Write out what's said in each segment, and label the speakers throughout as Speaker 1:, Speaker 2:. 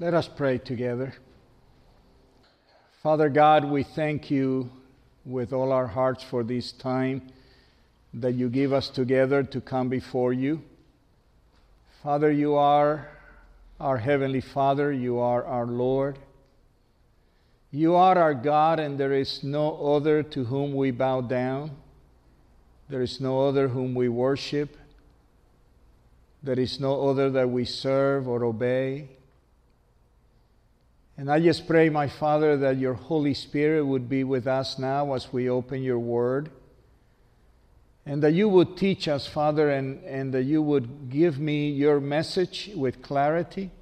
Speaker 1: Let us pray together. Father God, we thank you with all our hearts for this time that you give us together to come before you. Father, you are our Heavenly Father, you are our Lord. You are our God, and there is no other to whom we bow down. There is no other whom we worship. There is no other that we serve or obey. And I just pray, my Father, that your Holy Spirit would be with us now as we open your word. And that you would teach us, Father, and, and that you would give me your message with clarity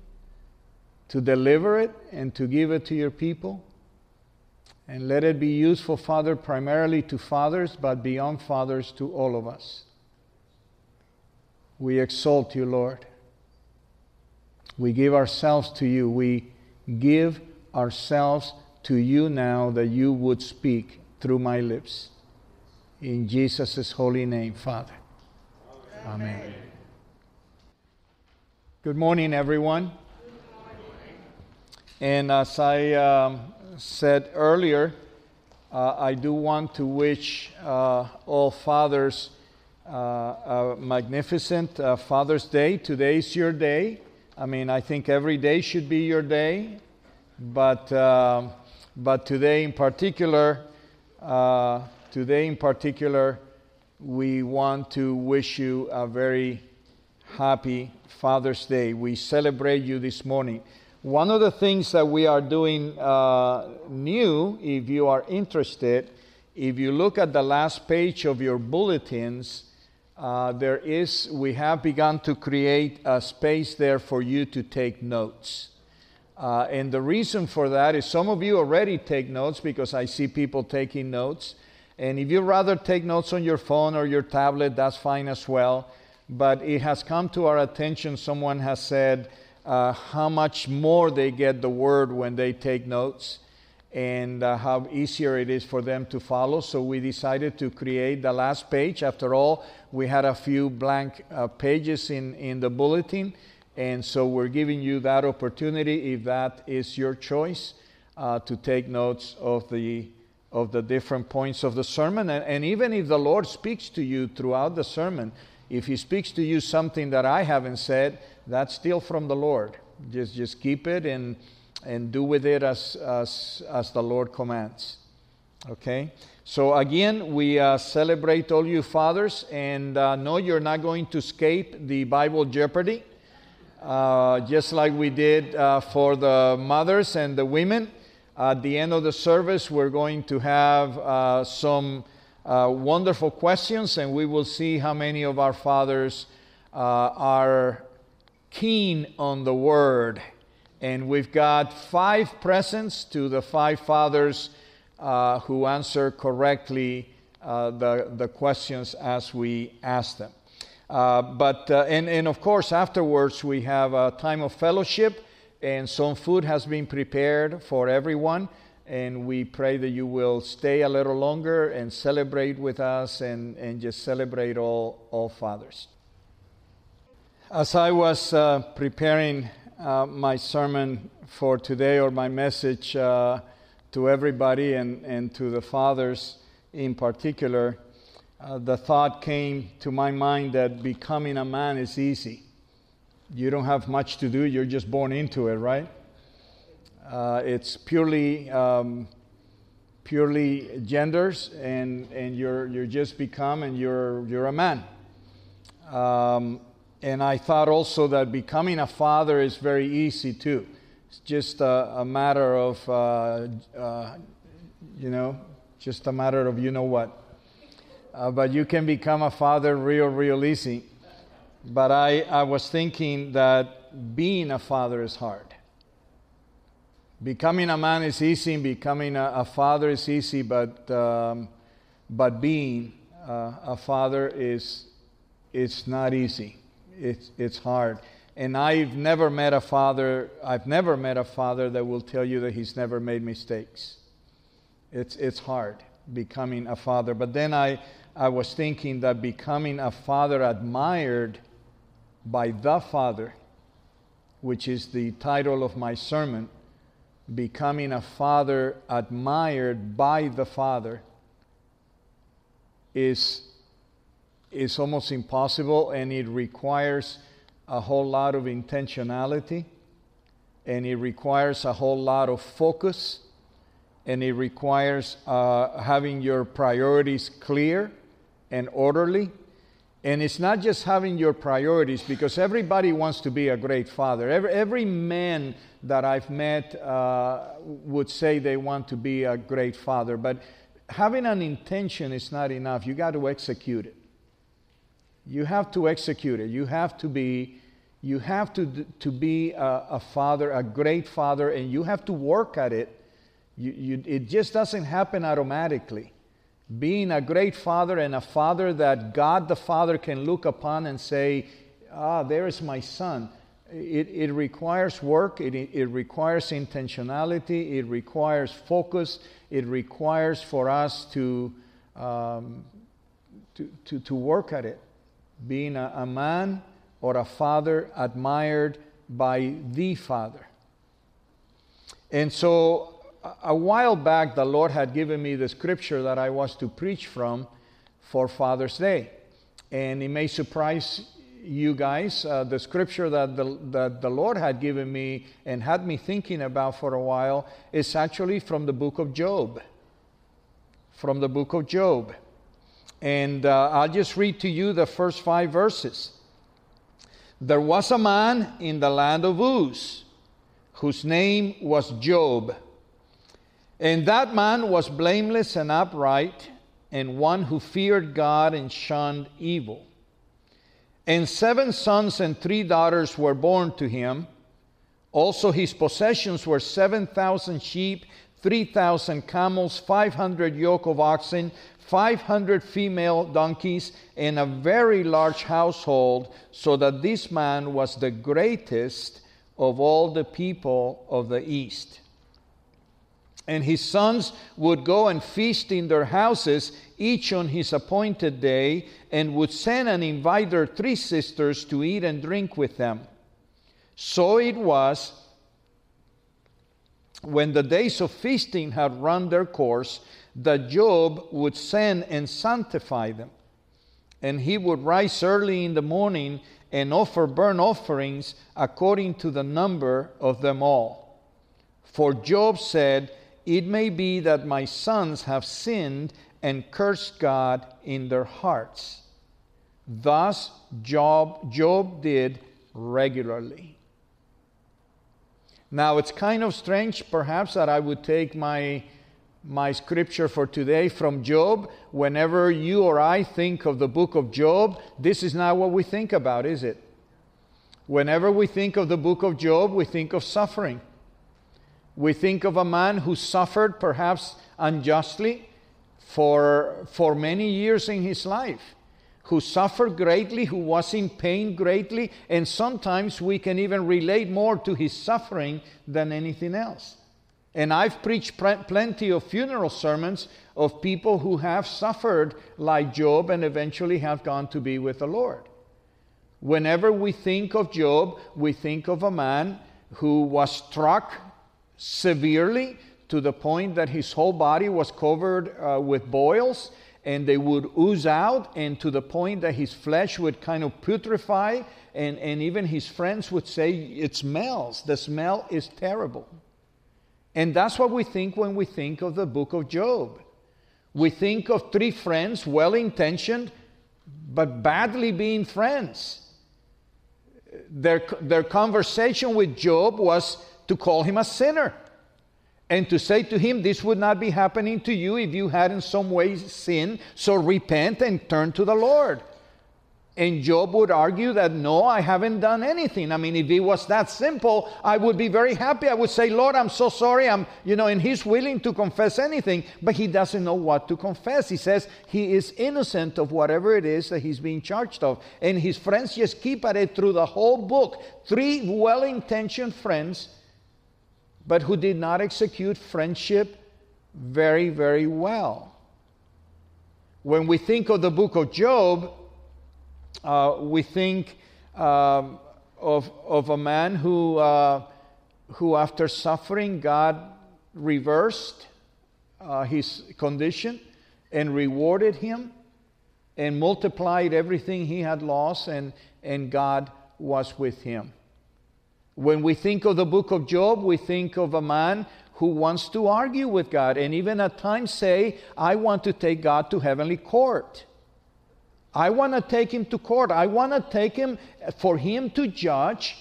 Speaker 1: to deliver it and to give it to your people. And let it be useful, Father, primarily to fathers, but beyond fathers, to all of us. We exalt you, Lord. We give ourselves to you. We give ourselves to you now that you would speak through my lips. In Jesus' holy name, Father. Amen. Amen. Good morning, everyone. And as I um, said earlier, uh, I do want to wish uh, all fathers uh, a magnificent uh, Father's Day. Today is your day. I mean, I think every day should be your day, but uh, but today in particular, uh, today in particular, we want to wish you a very happy Father's Day. We celebrate you this morning. One of the things that we are doing uh, new, if you are interested, if you look at the last page of your bulletins, uh, there is, we have begun to create a space there for you to take notes. Uh, and the reason for that is some of you already take notes because I see people taking notes. And if you rather take notes on your phone or your tablet, that's fine as well. But it has come to our attention, someone has said, uh, how much more they get the word when they take notes and uh, how easier it is for them to follow. So we decided to create the last page. After all, we had a few blank uh, pages in, in the bulletin, and so we're giving you that opportunity, if that is your choice, uh, to take notes of the of the different points of the sermon. And, and even if the Lord speaks to you throughout the sermon, if He speaks to you something that I haven't said, that's still from the Lord. Just, just keep it and, and do with it as, as, as the Lord commands. Okay? So, again, we uh, celebrate all you fathers, and uh, no, you're not going to escape the Bible Jeopardy, uh, just like we did uh, for the mothers and the women. At the end of the service, we're going to have uh, some uh, wonderful questions, and we will see how many of our fathers are keen on the word. And we've got five presents to the five fathers uh, who answer correctly uh, the, the questions as we ask them. Uh, but, uh, and, and of course, afterwards, we have a time of fellowship, and some food has been prepared for everyone. And we pray that you will stay a little longer and celebrate with us and, and just celebrate all, all fathers. As I was uh, preparing uh, my sermon for today, or my message uh, to everybody and, and to the fathers in particular, uh, the thought came to my mind that becoming a man is easy. You don't have much to do, you're just born into it, right? Uh, it's purely. Um, purely genders and, and you're, you're just become and you're, you're a man um, and I thought also that becoming a father is very easy too. It's just a, a matter of, uh, uh, you know, just a matter of you know what. Uh, but you can become a father real, real easy. But I, I was thinking that being a father is hard. Becoming a man is easy, becoming a, a father is easy, but, um, but being uh, a father is it's not easy it's, it's hard. And I've never met a father, I've never met a father that will tell you that he's never made mistakes. It's, it's hard becoming a father. But then I, I was thinking that becoming a father admired by the father which is the title of my sermon, becoming a father admired by the Father, is, is almost impossible and it requires a whole lot of intentionality and it requires a whole lot of focus and it requires uh, having your priorities clear and orderly. And it's not just having your priorities, because everybody wants to be a great father. Every, every man that I've met uh, would say they want to be a great father, but having an intention is not enough. You got to execute it. You have to execute it. You have to be, you have to, to be a, a father, a great father, and you have to work at it you, you, it just doesn't happen automatically. Being a great father and a father that God the Father can look upon and say, Ah, there is my son. It, it requires work, it, it requires intentionality, it requires focus, it requires for us to, um, to, to, to, work at it. Being a, a man or a father admired by the Father. And so a while back, the Lord had given me the scripture that I was to preach from for Father's Day. And it may surprise you guys. Uh, the scripture that the, that the Lord had given me and had me thinking about for a while is actually from the book of Job. From the book of Job. And uh, I'll just read to you the first five verses. There was a man in the land of Uz whose name was Job. And that man was blameless and upright, and one who feared God and shunned evil. And seven sons and three daughters were born to him. Also, his possessions were 7,000 sheep, 3,000 camels, 500 yoke of oxen, 500 female donkeys, and a very large household, so that this man was the greatest of all the people of the East. And his sons would go and feast in their houses, each on his appointed day, and would send and invite their three sisters to eat and drink with them. So it was when the days of feasting had run their course that Job would send and sanctify them. And he would rise early in the morning and offer burnt offerings according to the number of them all. For Job said, it may be that my sons have sinned and cursed God in their hearts. Thus, Job, Job did regularly. Now, it's kind of strange, perhaps, that I would take my, my scripture for today from Job. Whenever you or I think of the book of Job, this is not what we think about, is it? Whenever we think of the book of Job, we think of suffering. We think of a man who suffered perhaps unjustly for, for many years in his life, who suffered greatly, who was in pain greatly, and sometimes we can even relate more to his suffering than anything else. And I've preached plenty of funeral sermons of people who have suffered like Job and eventually have gone to be with the Lord. Whenever we think of Job, we think of a man who was struck severely to the point that his whole body was covered uh, with boils and they would ooze out, and to the point that his flesh would kind of putrefy, and, and even his friends would say, It smells. The smell is terrible. And that's what we think when we think of the book of Job. We think of three friends, well intentioned, but badly being friends. Their, their conversation with Job was to call him a sinner and to say to him, This would not be happening to you if you had in some way sinned, so repent and turn to the Lord. And Job would argue that no, I haven't done anything. I mean, if it was that simple, I would be very happy. I would say, Lord, I'm so sorry. I'm, you know, and he's willing to confess anything, but he doesn't know what to confess. He says he is innocent of whatever it is that he's being charged of. And his friends just keep at it through the whole book. Three well intentioned friends but who did not execute friendship very, very well. When we think of the book of Job, uh, we think um, of, of a man who, uh, who, after suffering, God reversed uh, his condition and rewarded him and multiplied everything he had lost, and, and God was with him. When we think of the book of Job, we think of a man who wants to argue with God and even at times say, I want to take God to heavenly court. I want to take him to court. I want to take him eh, for him to judge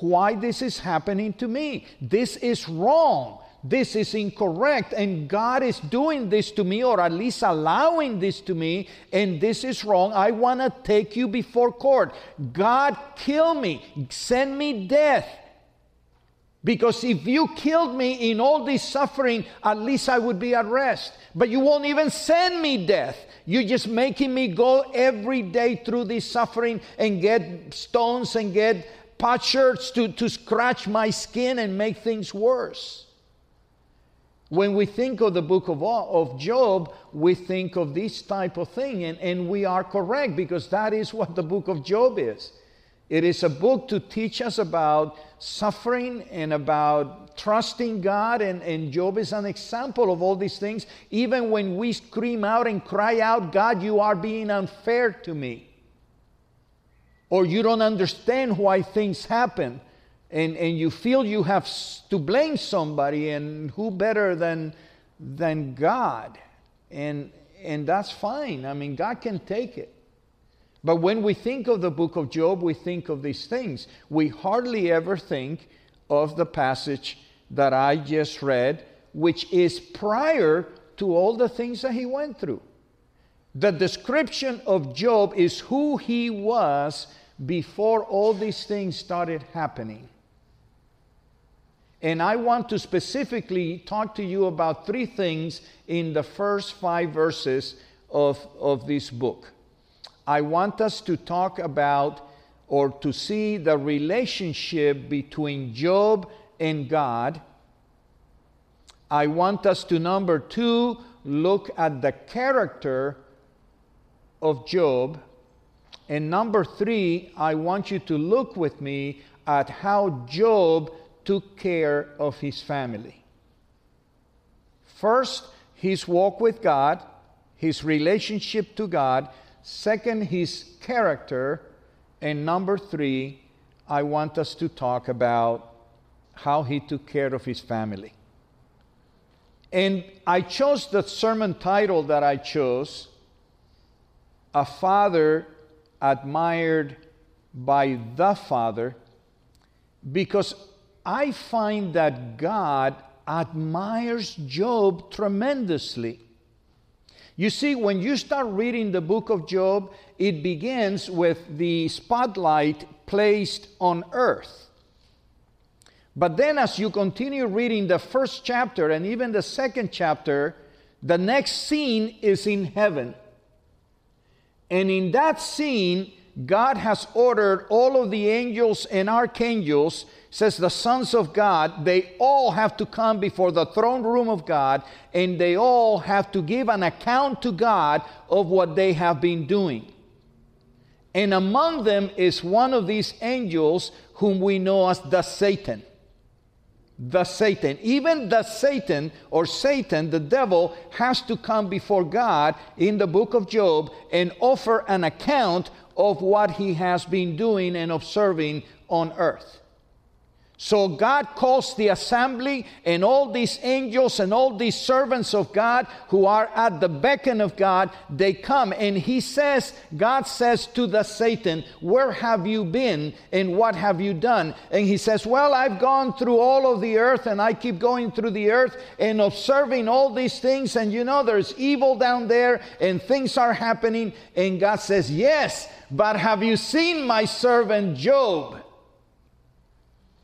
Speaker 1: why this is happening to me. This is wrong. This is incorrect. And God is doing this to me, or at least allowing this to me, and this is wrong. I want to take you before court. God, kill me. Send me death. Because if you killed me in all this suffering, at least I would be at rest. But you won't even send me death. You're just making me go every day through this suffering and get stones and get potsherds to, to scratch my skin and make things worse. When we think of the book of, of Job, we think of this type of thing, and, and we are correct because that is what the book of Job is. It is a book to teach us about suffering and about trusting God. And, and Job is an example of all these things. Even when we scream out and cry out, God, you are being unfair to me. Or you don't understand why things happen. And, and you feel you have to blame somebody, and who better than, than God? And, and that's fine. I mean, God can take it. But when we think of the book of Job, we think of these things. We hardly ever think of the passage that I just read, which is prior to all the things that he went through. The description of Job is who he was before all these things started happening. And I want to specifically talk to you about three things in the first five verses of, of this book. I want us to talk about or to see the relationship between Job and God. I want us to, number two, look at the character of Job. And number three, I want you to look with me at how Job took care of his family. First, his walk with God, his relationship to God. Second, his character. And number three, I want us to talk about how he took care of his family. And I chose the sermon title that I chose A Father Admired by the Father, because I find that God admires Job tremendously. You see, when you start reading the book of Job, it begins with the spotlight placed on earth. But then, as you continue reading the first chapter and even the second chapter, the next scene is in heaven. And in that scene, God has ordered all of the angels and archangels says the sons of God, they all have to come before the throne room of God and they all have to give an account to God of what they have been doing. And among them is one of these angels whom we know as the Satan. The Satan. Even the Satan or Satan, the devil, has to come before God in the book of Job and offer an account of what he has been doing and observing on earth. So God calls the assembly and all these angels and all these servants of God who are at the beckon of God, they come and he says, God says to the Satan, Where have you been and what have you done? And he says, Well, I've gone through all of the earth and I keep going through the earth and observing all these things. And you know, there's evil down there and things are happening. And God says, Yes, but have you seen my servant Job?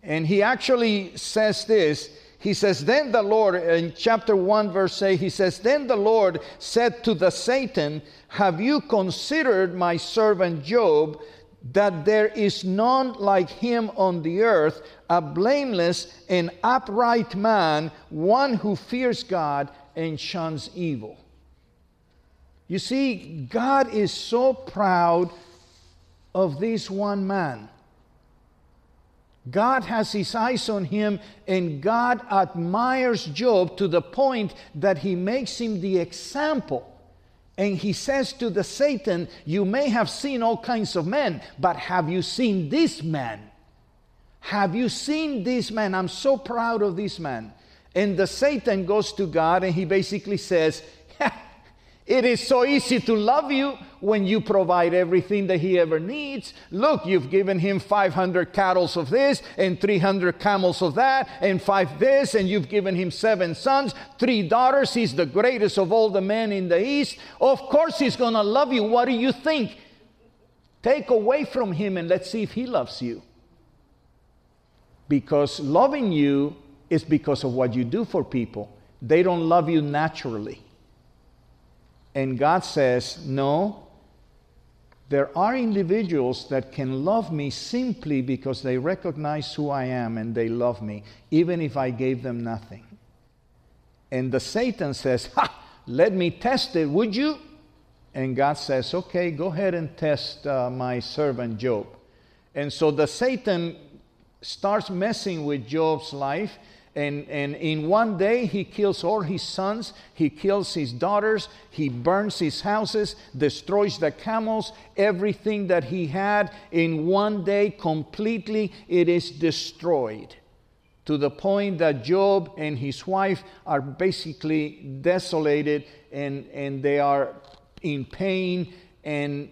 Speaker 1: And he actually says this. He says, Then the Lord, in chapter 1, verse 8, he says, Then the Lord said to the Satan, Have you considered my servant Job, that there is none like him on the earth, a blameless and upright man, one who fears God and shuns evil? You see, God is so proud of this one man God has his eyes on him, and God admires Job to the point that he makes him the example. And he says to the Satan, You may have seen all kinds of men, but have you seen this man? Have you seen this man? I'm so proud of this man. And the Satan goes to God and he basically says, It is so easy to love you when you provide everything that he ever needs. Look, you've given him 500 cattle of this and 300 camels of that and five this, and you've given him seven sons, three daughters. He's the greatest of all the men in the East. Of course, he's going to love you. What do you think? Take away from him and let's see if he loves you. Because loving you is because of what you do for people, they don't love you naturally. And God says, No, there are individuals that can love me simply because they recognize who I am and they love me, even if I gave them nothing. And the Satan says, Ha, let me test it, would you? And God says, Okay, go ahead and test uh, my servant Job. And so the Satan starts messing with Job's life and, and in one day, he kills all his sons, he kills his daughters, he burns his houses, destroys the camels, everything that he had. In one day, completely, it is destroyed. To the point that Job and his wife are basically desolated and, and they are in pain and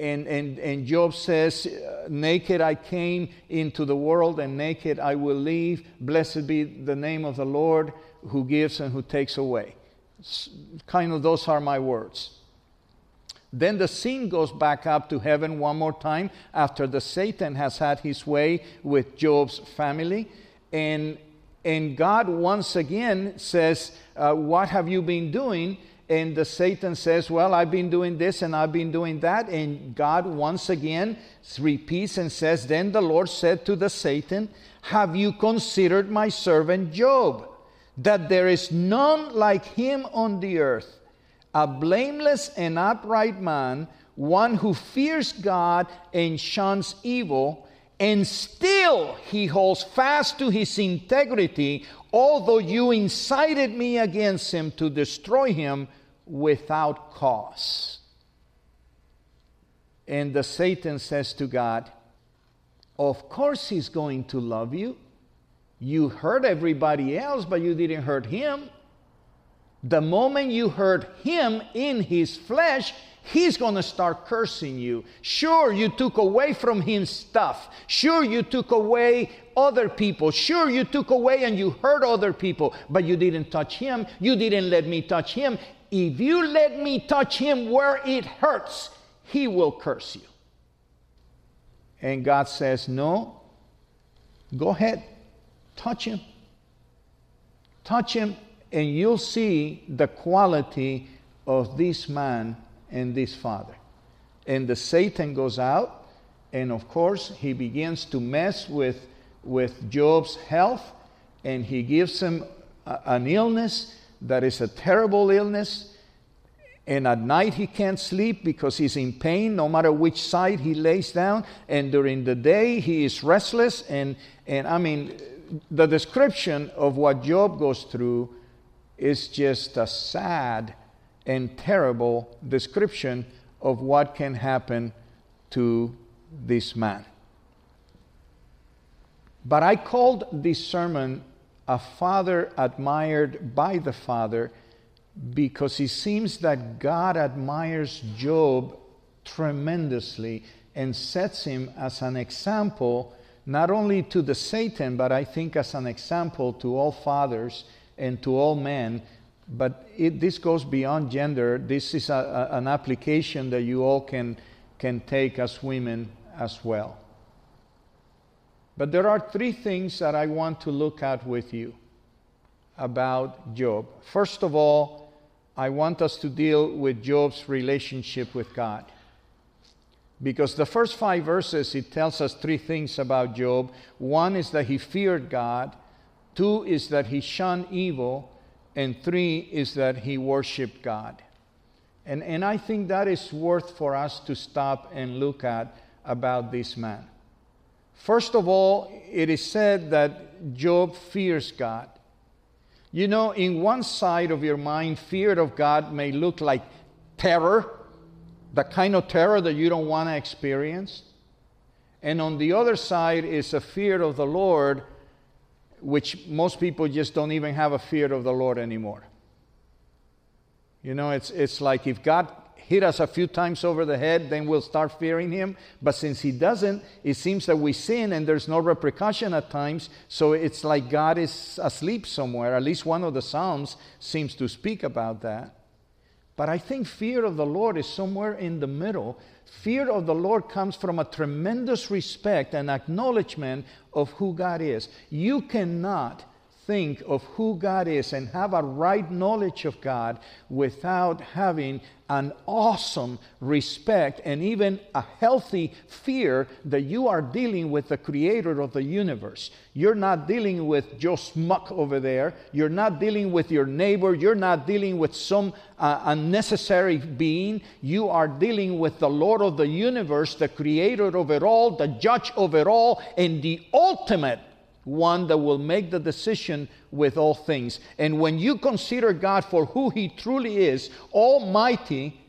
Speaker 1: and, and, and Job says, Naked I came into the world, and naked I will leave. Blessed be the name of the Lord who gives and who takes away. Kind of those are my words. Then the scene goes back up to heaven one more time after the Satan has had his way with Job's family. And, and God once again says, uh, What have you been doing? And the Satan says, Well, I've been doing this and I've been doing that. And God once again repeats and says, Then the Lord said to the Satan, Have you considered my servant Job, that there is none like him on the earth, a blameless and upright man, one who fears God and shuns evil? And still he holds fast to his integrity, although you incited me against him to destroy him without cause. And the Satan says to God, Of course he's going to love you. You hurt everybody else, but you didn't hurt him. The moment you hurt him in his flesh, he's going to start cursing you. Sure, you took away from him stuff. Sure, you took away other people. Sure, you took away and you hurt other people, but you didn't touch him. You didn't let me touch him if you let me touch him where it hurts, he will curse you. And God says, No, go ahead, touch him. Touch him, and you'll see the quality of this man and this father. And the Satan goes out, and of course, he begins to mess with, with Job's health, and he gives him a, an illness that is a terrible illness. And at night he can't sleep because he's in pain no matter which side he lays down. And during the day he is restless. And, and I mean, the description of what Job goes through is just a sad and terrible description of what can happen to this man. But I called this sermon a father admired by the father because it seems that God admires Job tremendously and sets him as an example not only to the Satan, but I think as an example to all fathers and to all men. But it, this goes beyond gender. This is a, a, an application that you all can, can take as women as well. But there are three things that I want to look at with you about Job. First of all, I want us to deal with Job's relationship with God. Because the first five verses, it tells us three things about Job. One is that he feared God, two is that he shunned evil, and three is that he worshiped God. And, and I think that is worth for us to stop and look at about this man. First of all, it is said that Job fears God. You know, in one side of your mind, fear of God may look like terror, the kind of terror that you don't want to experience. And on the other side is a fear of the Lord, which most people just don't even have a fear of the Lord anymore. You know, it's, it's like if God hit us a few times over the head, then we'll start fearing him. But since he doesn't, it seems that we sin and there's no repercussion at times. So it's like God is asleep somewhere. At least one of the Psalms seems to speak about that. But I think fear of the Lord is somewhere in the middle. Fear of the Lord comes from a tremendous respect and acknowledgement of who God is. You cannot think of who God is and have a right knowledge of God without having an awesome respect and even a healthy fear that you are dealing with the creator of the universe. You're not dealing with Joe Smuck over there. You're not dealing with your neighbor. You're not dealing with some uh, unnecessary being. You are dealing with the Lord of the universe, the creator of it all, the judge of it all, and the ultimate one that will make the decision with all things. And when you consider God for who He truly is, Almighty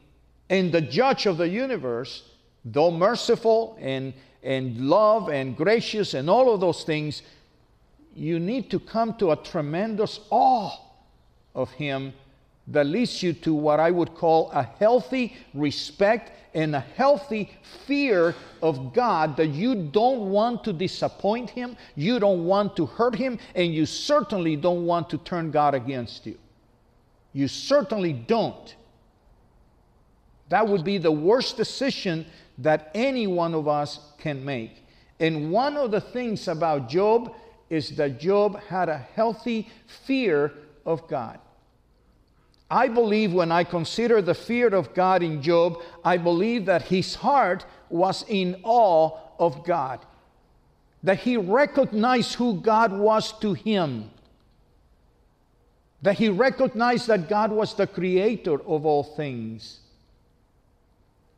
Speaker 1: and the judge of the universe, though merciful and, and love and gracious and all of those things, you need to come to a tremendous awe of Him that leads you to what I would call a healthy respect and a healthy fear of God that you don't want to disappoint Him, you don't want to hurt Him, and you certainly don't want to turn God against you. You certainly don't. That would be the worst decision that any one of us can make. And one of the things about Job is that Job had a healthy fear of God. I believe when I consider the fear of God in Job, I believe that his heart was in awe of God, that he recognized who God was to him, that he recognized that God was the creator of all things.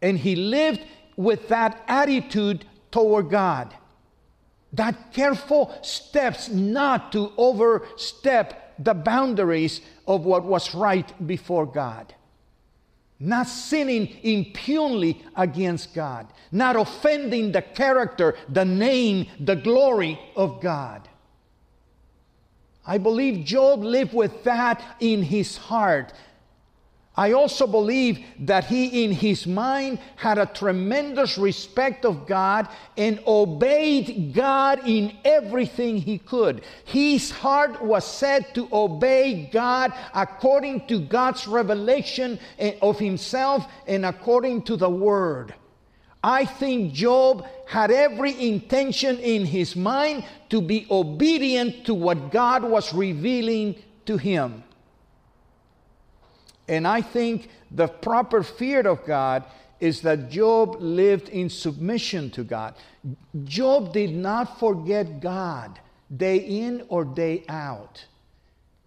Speaker 1: And he lived with that attitude toward God. That careful steps not to overstep the boundaries of what was right before God. Not sinning impunely against God, not offending the character, the name, the glory of God. I believe Job lived with that in his heart I also believe that he, in his mind, had a tremendous respect of God and obeyed God in everything he could. His heart was set to obey God according to God's revelation of himself and according to the word. I think Job had every intention in his mind to be obedient to what God was revealing to him. And I think the proper fear of God is that Job lived in submission to God. Job did not forget God day in or day out.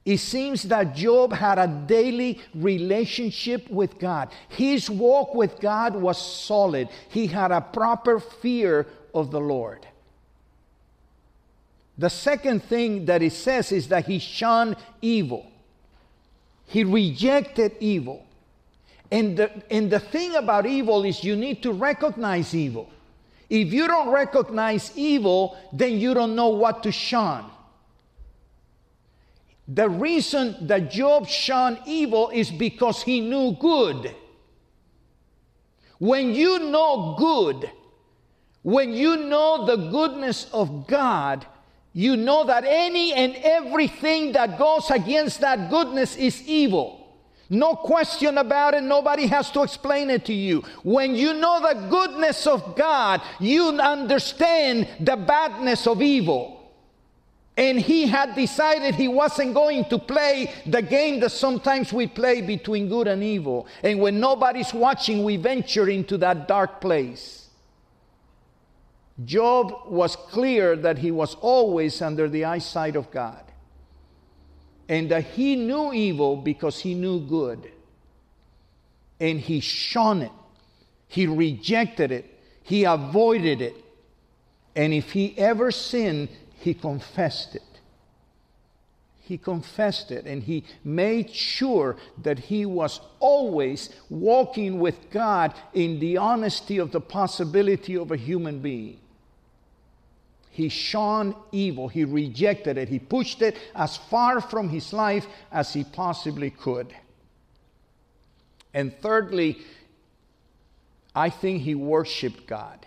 Speaker 1: It seems that Job had a daily relationship with God. His walk with God was solid. He had a proper fear of the Lord. The second thing that it says is that he shunned evil. He rejected evil. And the, and the thing about evil is you need to recognize evil. If you don't recognize evil, then you don't know what to shun. The reason that Job shunned evil is because he knew good. When you know good, when you know the goodness of God, you know that any and everything that goes against that goodness is evil. No question about it. Nobody has to explain it to you. When you know the goodness of God, you understand the badness of evil. And he had decided he wasn't going to play the game that sometimes we play between good and evil. And when nobody's watching, we venture into that dark place. Job was clear that he was always under the eyesight of God and that he knew evil because he knew good. And he shunned it, he rejected it, he avoided it. And if he ever sinned, he confessed it. He confessed it and he made sure that he was always walking with God in the honesty of the possibility of a human being. He shunned evil, he rejected it, he pushed it as far from his life as he possibly could. And thirdly, I think he worshiped God.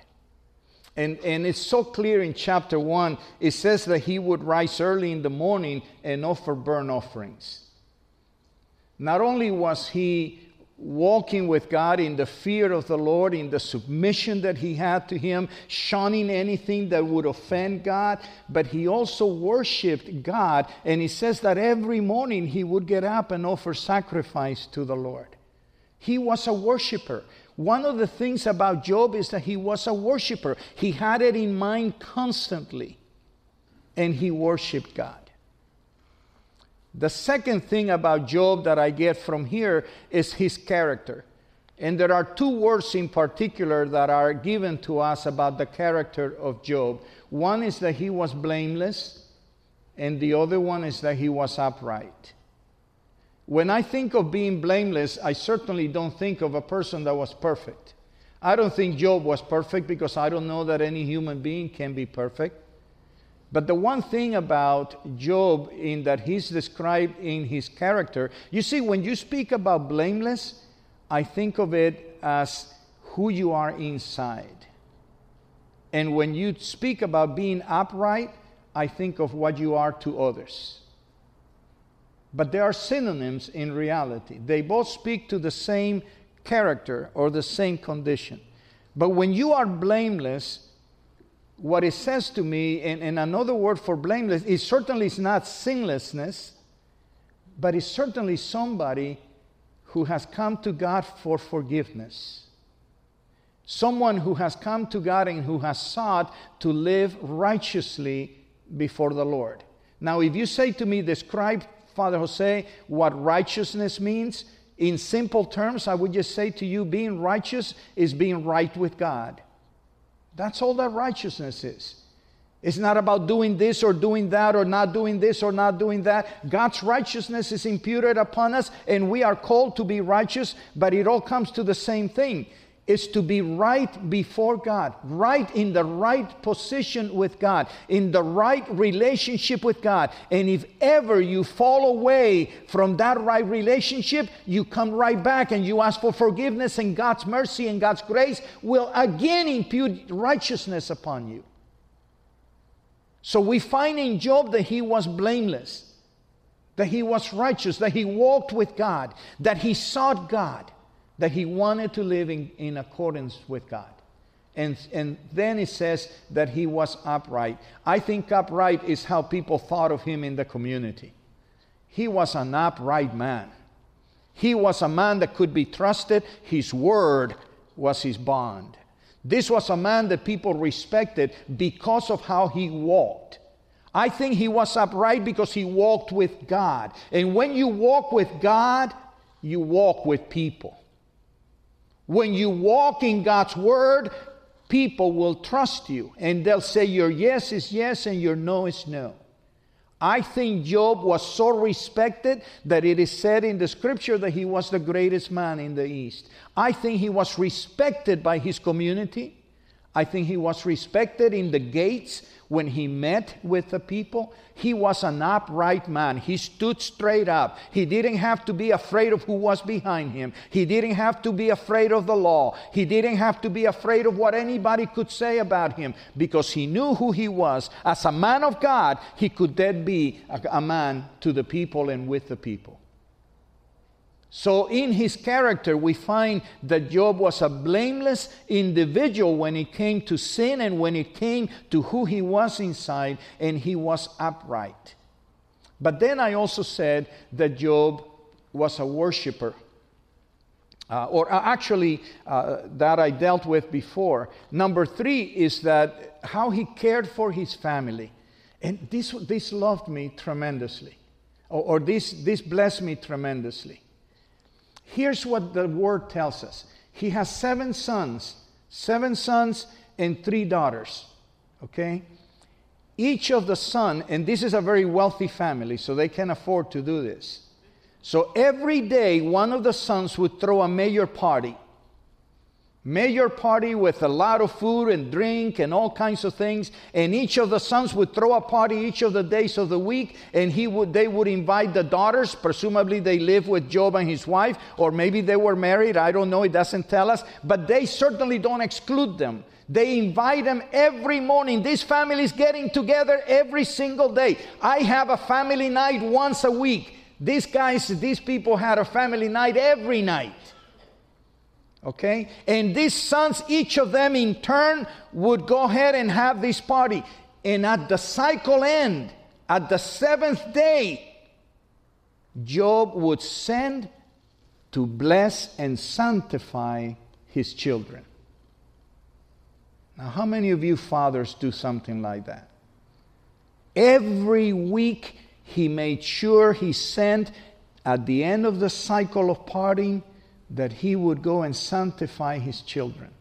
Speaker 1: And, and it's so clear in chapter 1, it says that he would rise early in the morning and offer burnt offerings. Not only was he walking with God in the fear of the Lord, in the submission that he had to him, shunning anything that would offend God, but he also worshiped God. And he says that every morning he would get up and offer sacrifice to the Lord. He was a worshiper. One of the things about Job is that he was a worshiper. He had it in mind constantly, and he worshiped God. The second thing about Job that I get from here is his character. And there are two words in particular that are given to us about the character of Job. One is that he was blameless, and the other one is that he was upright. When I think of being blameless, I certainly don't think of a person that was perfect. I don't think Job was perfect because I don't know that any human being can be perfect. But the one thing about Job, in that he's described in his character, you see, when you speak about blameless, I think of it as who you are inside. And when you speak about being upright, I think of what you are to others. But they are synonyms in reality. They both speak to the same character or the same condition. But when you are blameless, what it says to me, and, and another word for blameless, is certainly is not sinlessness, but it's certainly somebody who has come to God for forgiveness. Someone who has come to God and who has sought to live righteously before the Lord. Now, if you say to me, describe Father Jose, what righteousness means. In simple terms, I would just say to you being righteous is being right with God. That's all that righteousness is. It's not about doing this or doing that or not doing this or not doing that. God's righteousness is imputed upon us and we are called to be righteous, but it all comes to the same thing is to be right before God, right in the right position with God, in the right relationship with God. And if ever you fall away from that right relationship, you come right back and you ask for forgiveness, and God's mercy and God's grace will again impute righteousness upon you. So we find in Job that he was blameless, that he was righteous, that he walked with God, that he sought God that he wanted to live in, in accordance with God. And, and then it says that he was upright. I think upright is how people thought of him in the community. He was an upright man. He was a man that could be trusted. His word was his bond. This was a man that people respected because of how he walked. I think he was upright because he walked with God. And when you walk with God, you walk with people. When you walk in God's word, people will trust you and they'll say your yes is yes and your no is no. I think Job was so respected that it is said in the scripture that he was the greatest man in the East. I think he was respected by his community. I think he was respected in the gates when he met with the people. He was an upright man. He stood straight up. He didn't have to be afraid of who was behind him. He didn't have to be afraid of the law. He didn't have to be afraid of what anybody could say about him because he knew who he was. As a man of God, he could then be a, a man to the people and with the people. So, in his character, we find that Job was a blameless individual when it came to sin and when it came to who he was inside, and he was upright. But then I also said that Job was a worshiper. Uh, or uh, actually, uh, that I dealt with before. Number three is that how he cared for his family. And this, this loved me tremendously, or, or this, this blessed me tremendously. Here's what the word tells us He has seven sons, seven sons and three daughters. Okay? Each of the son, and this is a very wealthy family, so they can afford to do this. So every day, one of the sons would throw a major party major party with a lot of food and drink and all kinds of things and each of the sons would throw a party each of the days of the week and he would they would invite the daughters presumably they lived with job and his wife or maybe they were married i don't know it doesn't tell us but they certainly don't exclude them they invite them every morning. This family is getting together every single day. I have a family night once a week. These guys, these people had a family night every night. Okay? And these sons, each of them in turn, would go ahead and have this party. And at the cycle end, at the seventh day, Job would send to bless and sanctify his children. Now, how many of you fathers do something like that? Every week, he made sure he sent at the end of the cycle of parting that he would go and sanctify his children.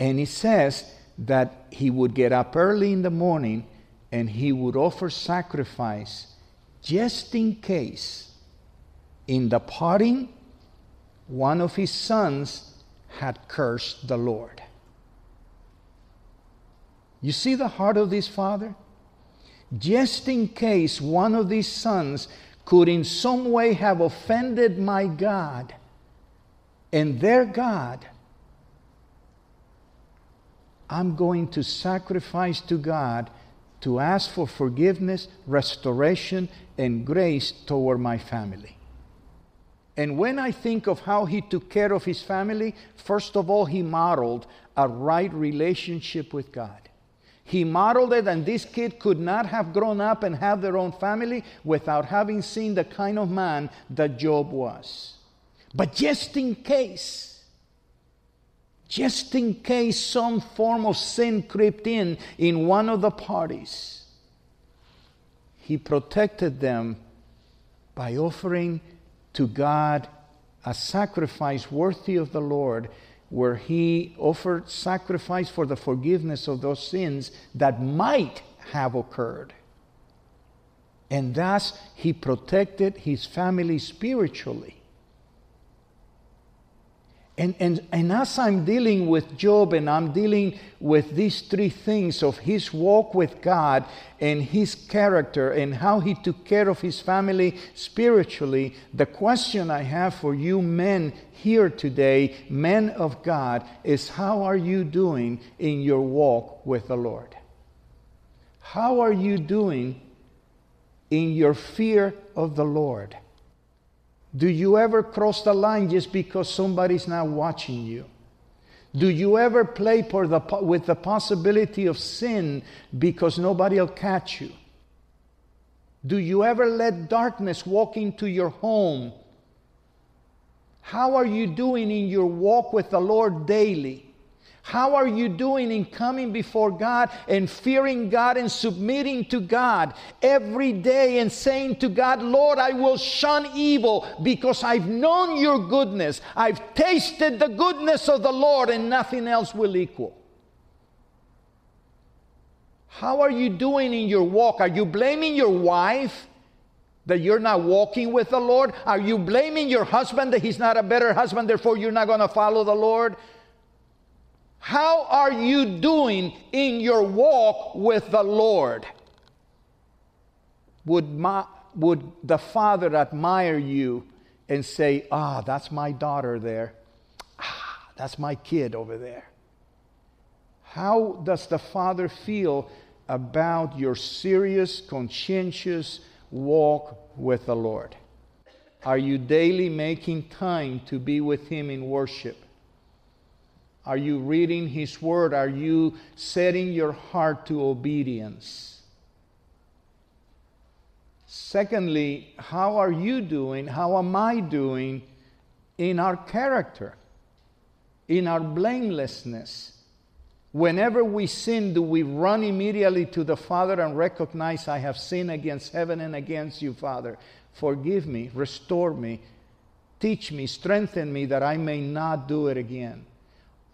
Speaker 1: And he says that he would get up early in the morning and he would offer sacrifice just in case in the parting one of his sons had cursed the Lord. You see the heart of this father? Just in case one of these sons could in some way have offended my God and their God, I'm going to sacrifice to God to ask for forgiveness, restoration, and grace toward my family. And when I think of how he took care of his family, first of all, he modeled a right relationship with God. He modeled it, and this kid could not have grown up and have their own family without having seen the kind of man that Job was. But just in case, just in case some form of sin crept in in one of the parties, he protected them by offering to God a sacrifice worthy of the Lord, where he offered sacrifice for the forgiveness of those sins that might have occurred. And thus he protected his family spiritually. And, and, and as I'm dealing with Job and I'm dealing with these three things of his walk with God and his character and how he took care of his family spiritually, the question I have for you men here today, men of God, is how are you doing in your walk with the Lord? How are you doing in your fear of the Lord? Do you ever cross the line just because somebody's not watching you? Do you ever play the, with the possibility of sin because nobody will catch you? Do you ever let darkness walk into your home? How are you doing in your walk with the Lord daily? How are you doing in coming before God and fearing God and submitting to God every day and saying to God, Lord, I will shun evil because I've known your goodness. I've tasted the goodness of the Lord and nothing else will equal. How are you doing in your walk? Are you blaming your wife? that you're not walking with the Lord? Are you blaming your husband that he's not a better husband, therefore you're not going to follow the Lord? How are you doing in your walk with the Lord? Would, my, would the Father admire you and say, Ah, that's my daughter there. Ah, that's my kid over there. How does the Father feel about your serious, conscientious walk with the Lord? Are you daily making time to be with Him in worship? Are you reading His Word? Are you setting your heart to obedience? Secondly, how are you doing? How am I doing in our character, in our blamelessness? Whenever we sin, do we run immediately to the Father and recognize, I have sinned against heaven and against you, Father? Forgive me, restore me, teach me, strengthen me that I may not do it again.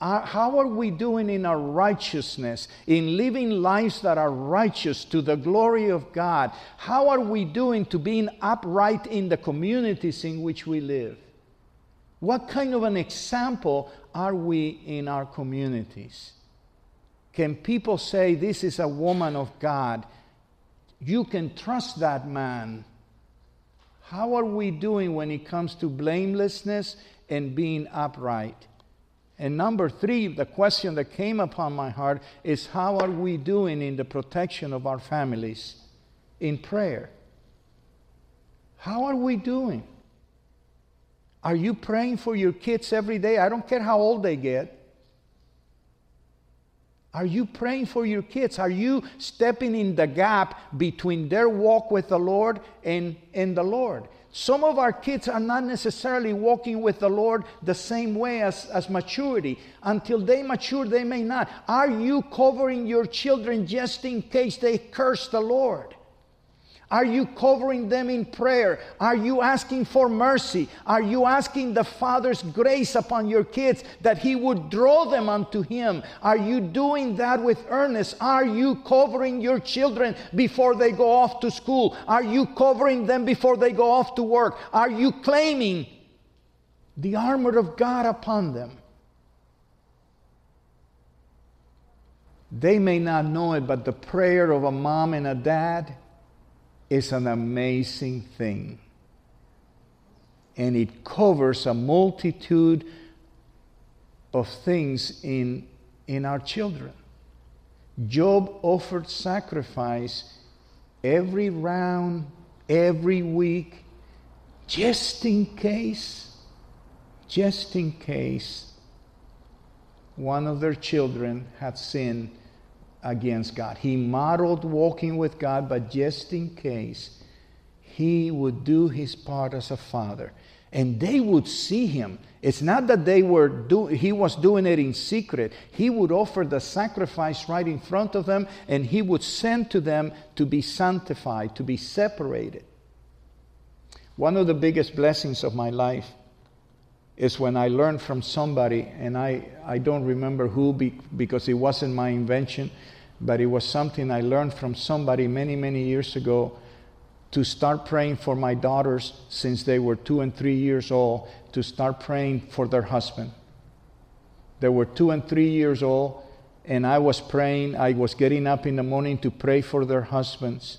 Speaker 1: How are we doing in our righteousness, in living lives that are righteous to the glory of God? How are we doing to being upright in the communities in which we live? What kind of an example are we in our communities? Can people say, This is a woman of God? You can trust that man. How are we doing when it comes to blamelessness and being upright? And number three, the question that came upon my heart is how are we doing in the protection of our families in prayer? How are we doing? Are you praying for your kids every day? I don't care how old they get. Are you praying for your kids? Are you stepping in the gap between their walk with the Lord and, and the Lord? Some of our kids are not necessarily walking with the Lord the same way as, as maturity. Until they mature, they may not. Are you covering your children just in case they curse the Lord? Are you covering them in prayer? Are you asking for mercy? Are you asking the Father's grace upon your kids that He would draw them unto Him? Are you doing that with earnest? Are you covering your children before they go off to school? Are you covering them before they go off to work? Are you claiming the armor of God upon them? They may not know it, but the prayer of a mom and a dad is an amazing thing. And it covers a multitude of things in, in our children. Job offered sacrifice every round, every week, just in case, just in case one of their children had sinned against God. He modeled walking with God, but just in case, he would do his part as a father. And they would see him. It's not that they were do, he was doing it in secret. He would offer the sacrifice right in front of them, and he would send to them to be sanctified, to be separated. One of the biggest blessings of my life is when I learned from somebody, and I, I don't remember who be, because it wasn't my invention, but it was something I learned from somebody many, many years ago to start praying for my daughters since they were two and three years old, to start praying for their husband. They were two and three years old, and I was praying. I was getting up in the morning to pray for their husbands.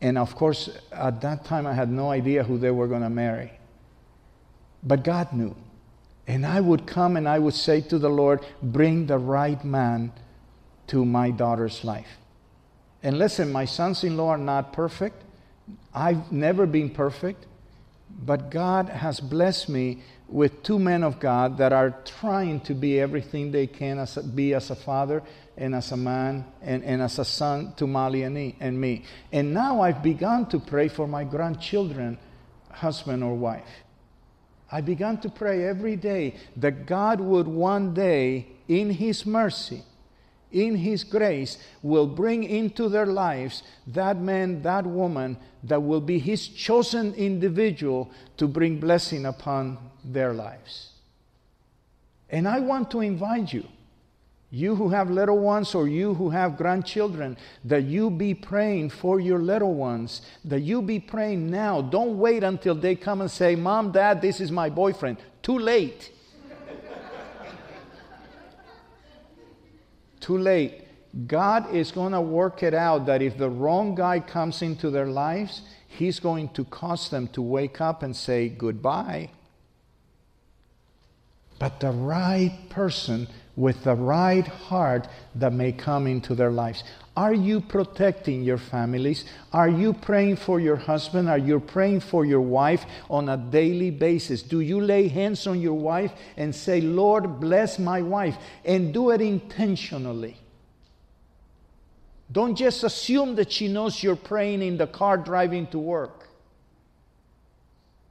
Speaker 1: And of course, at that time, I had no idea who they were going to marry. But God knew. And I would come and I would say to the Lord, Bring the right man to my daughter's life. And listen, my sons in law are not perfect. I've never been perfect. But God has blessed me with two men of God that are trying to be everything they can as a, be as a father and as a man and, and as a son to and, and me. And now I've begun to pray for my grandchildren, husband or wife. I began to pray every day that God would one day, in His mercy, in His grace, will bring into their lives that man, that woman that will be His chosen individual to bring blessing upon their lives. And I want to invite you you who have little ones or you who have grandchildren, that you be praying for your little ones, that you be praying now. Don't wait until they come and say, Mom, Dad, this is my boyfriend. Too late. Too late. God is going to work it out that if the wrong guy comes into their lives, He's going to cause them to wake up and say goodbye. But the right person with the right heart that may come into their lives. Are you protecting your families? Are you praying for your husband? Are you praying for your wife on a daily basis? Do you lay hands on your wife and say, Lord, bless my wife? And do it intentionally. Don't just assume that she knows you're praying in the car driving to work.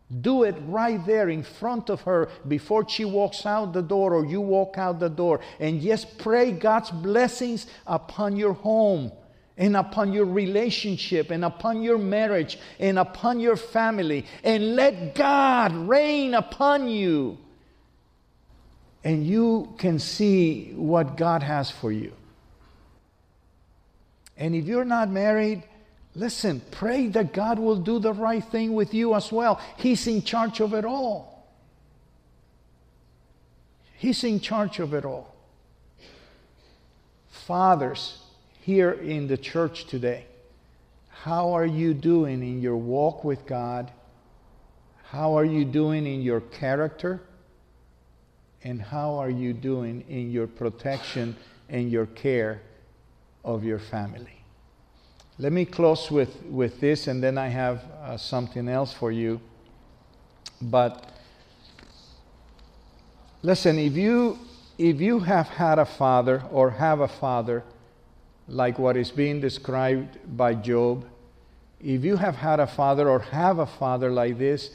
Speaker 1: Do it right there in front of her before she walks out the door or you walk out the door. And just pray God's blessings upon your home and upon your relationship and upon your marriage and upon your family. And let God reign upon you. and you can see what God has for you. And if you're not married, listen, pray that God will do the right thing with you as well. He's in charge of it all. He's in charge of it all. Fathers here in the church today, how are you doing in your walk with God? How are you doing in your character? And how are you doing in your protection and your care of your family? Let me close with, with this, and then I have uh, something else for you. But listen, if you, if you have had a father or have a father, like what is being described by Job, if you have had a father or have a father like this,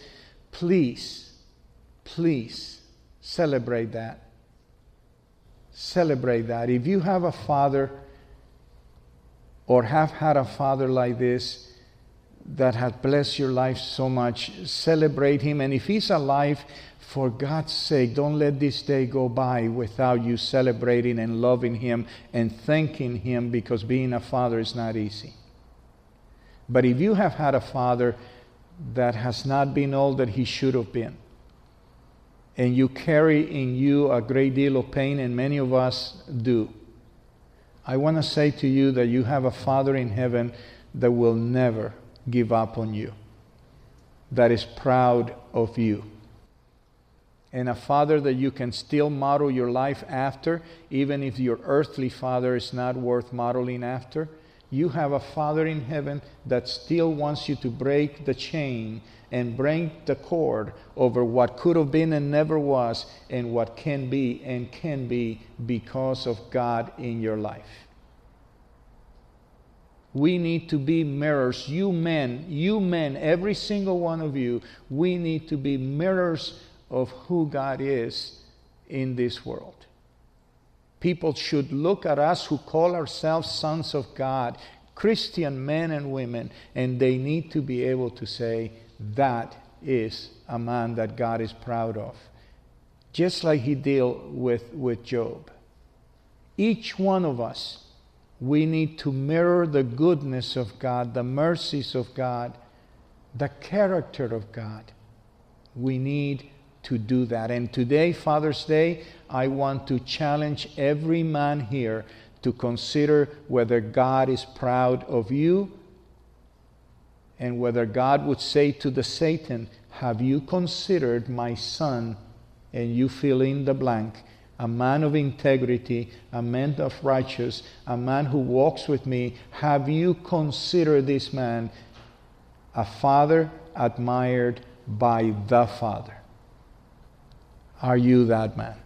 Speaker 1: Please, please celebrate that. Celebrate that. If you have a father or have had a father like this that has blessed your life so much, celebrate him. And if he's alive, for God's sake, don't let this day go by without you celebrating and loving him and thanking him because being a father is not easy. But if you have had a father, that has not been all that he should have been. And you carry in you a great deal of pain, and many of us do. I want to say to you that you have a Father in heaven that will never give up on you, that is proud of you. And a father that you can still model your life after, even if your earthly father is not worth modeling after you have a Father in heaven that still wants you to break the chain and break the cord over what could have been and never was and what can be and can be because of God in your life. We need to be mirrors. You men, you men, every single one of you, we need to be mirrors of who God is in this world. People should look at us who call ourselves sons of God, Christian men and women, and they need to be able to say, that is a man that God is proud of. Just like he dealt with, with Job. Each one of us, we need to mirror the goodness of God, the mercies of God, the character of God. We need to do that. And today, Father's Day, I want to challenge every man here to consider whether God is proud of you and whether God would say to the Satan, Have you considered my son? And you fill in the blank. A man of integrity, a man of righteous, a man who walks with me. Have you considered this man a father admired by the Father? Are you that man?